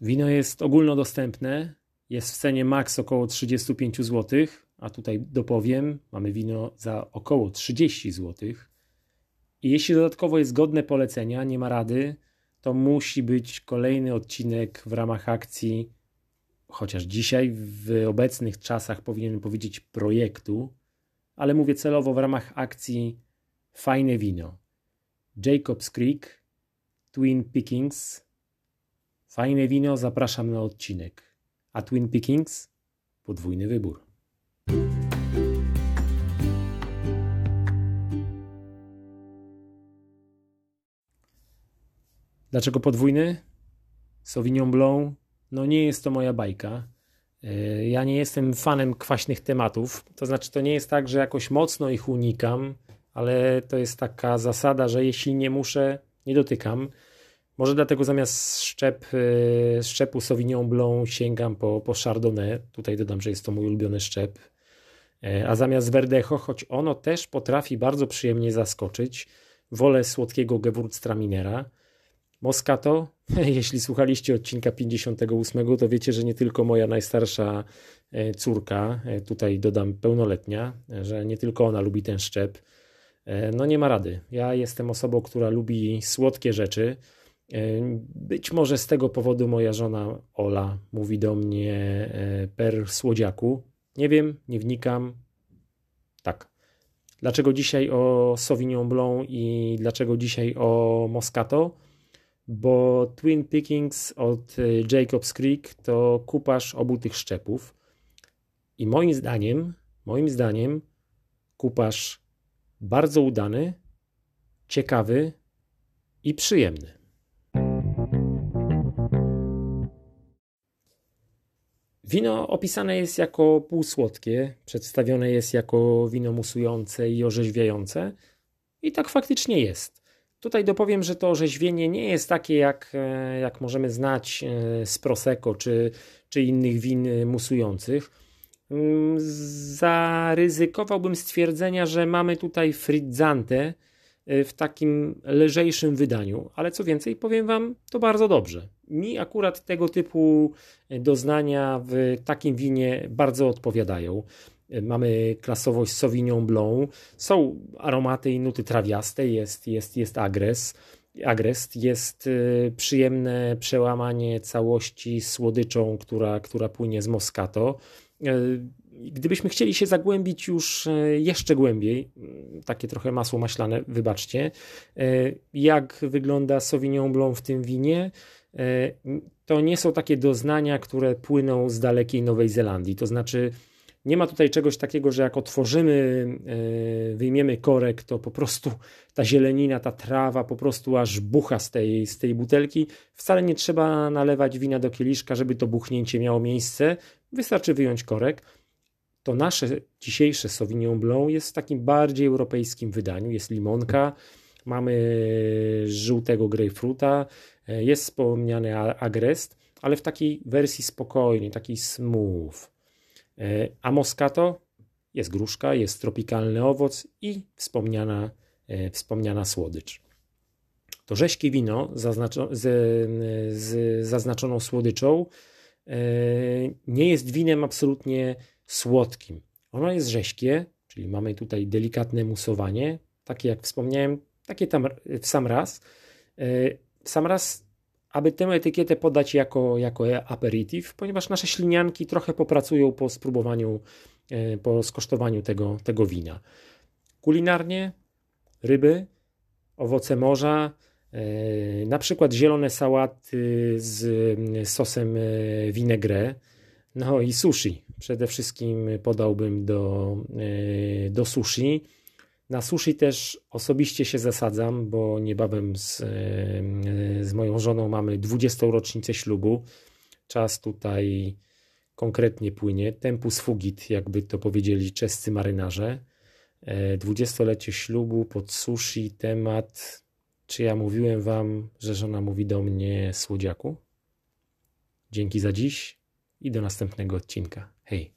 Wino jest ogólnodostępne, jest w cenie maks około 35 zł, a tutaj dopowiem, mamy wino za około 30 zł. I jeśli dodatkowo jest godne polecenia, nie ma rady, to musi być kolejny odcinek w ramach akcji, chociaż dzisiaj w obecnych czasach powinienem powiedzieć projektu, ale mówię celowo w ramach akcji Fajne Wino. Jacobs Creek, Twin Pickings. Fajne wino, zapraszam na odcinek. A Twin Pickings? Podwójny wybór. Dlaczego podwójny? Sauvignon Blanc? No nie jest to moja bajka. E, ja nie jestem fanem kwaśnych tematów. To znaczy, to nie jest tak, że jakoś mocno ich unikam, ale to jest taka zasada, że jeśli nie muszę, nie dotykam. Może dlatego zamiast szczep, e, szczepu Sauvignon Blanc sięgam po, po Chardonnay. Tutaj dodam, że jest to mój ulubiony szczep. E, a zamiast Verdecho, choć ono też potrafi bardzo przyjemnie zaskoczyć, wolę słodkiego Gewurztraminera. Moscato, jeśli słuchaliście odcinka 58, to wiecie, że nie tylko moja najstarsza e, córka, tutaj dodam pełnoletnia, że nie tylko ona lubi ten szczep. No nie ma rady. Ja jestem osobą, która lubi słodkie rzeczy. Być może z tego powodu moja żona Ola mówi do mnie e, per słodziaku. Nie wiem, nie wnikam. Tak. Dlaczego dzisiaj o Sauvignon Blanc i dlaczego dzisiaj o Moscato? Bo Twin Pickings od e, Jacobs Creek to kupasz obu tych szczepów. I moim zdaniem, moim zdaniem, kupasz bardzo udany, ciekawy i przyjemny. Wino opisane jest jako półsłodkie, przedstawione jest jako wino musujące i orzeźwiające, i tak faktycznie jest. Tutaj dopowiem, że to orzeźwienie nie jest takie, jak, e, jak możemy znać e, z Prosecco czy, czy innych win musujących. Mm, zaryzykowałbym stwierdzenia, że mamy tutaj frizzante e, w takim lżejszym wydaniu, ale co więcej, powiem Wam, to bardzo dobrze. Mi akurat tego typu doznania w takim winie bardzo odpowiadają. E, mamy klasowość Sauvignon Blanc, są aromaty i nuty trawiaste, jest, jest, jest agres. Agrest jest e, przyjemne przełamanie całości słodyczą, która, która płynie z Moscato. E, gdybyśmy chcieli się zagłębić już e, jeszcze głębiej, mm, takie trochę masło maślane, wybaczcie, e, jak wygląda Sauvignon Blanc w tym winie, to nie są takie doznania, które płyną z dalekiej Nowej Zelandii. To znaczy, nie ma tutaj czegoś takiego, że jak otworzymy, wyjmiemy korek, to po prostu ta zielenina, ta trawa po prostu aż bucha z tej, z tej butelki. Wcale nie trzeba nalewać wina do kieliszka, żeby to buchnięcie miało miejsce. Wystarczy wyjąć korek. To nasze dzisiejsze Sauvignon Blanc jest w takim bardziej europejskim wydaniu. Jest limonka, mamy żółtego grapefruita, jest wspomniany agrest, ale w takiej wersji spokojnej, takiej smooth. A Moscato jest gruszka, jest tropikalny owoc i wspomniana, wspomniana słodycz. To rześkie wino zaznaczo, z, z zaznaczoną słodyczą E, nie jest winem absolutnie słodkim. Ono jest rześkie, czyli mamy tutaj delikatne musowanie, takie jak wspomniałem, takie tam w sam raz. E, sam raz, aby tę etykietę podać jako, jako aperitif, ponieważ nasze ślinianki trochę popracują po spróbowaniu, e, po skosztowaniu tego, tego wina. Kulinarnie ryby, owoce morza, E, na przykład zielone sałaty z sosem e, vinaigrette, no i sushi. Przede wszystkim podałbym do, e, do sushi. Na sushi też osobiście się zasadzam, bo niebawem z, z moją żoną mamy 20. rocznicę ślubu. Czas tutaj konkretnie płynie. Tempus fugit, jakby to powiedzieli czescy marynarze. 20-lecie ślubu pod sushi, temat czy ja mówiłem wam, że żona mówi do mnie słodziaku? Dzięki za dziś i do następnego odcinka. Hej!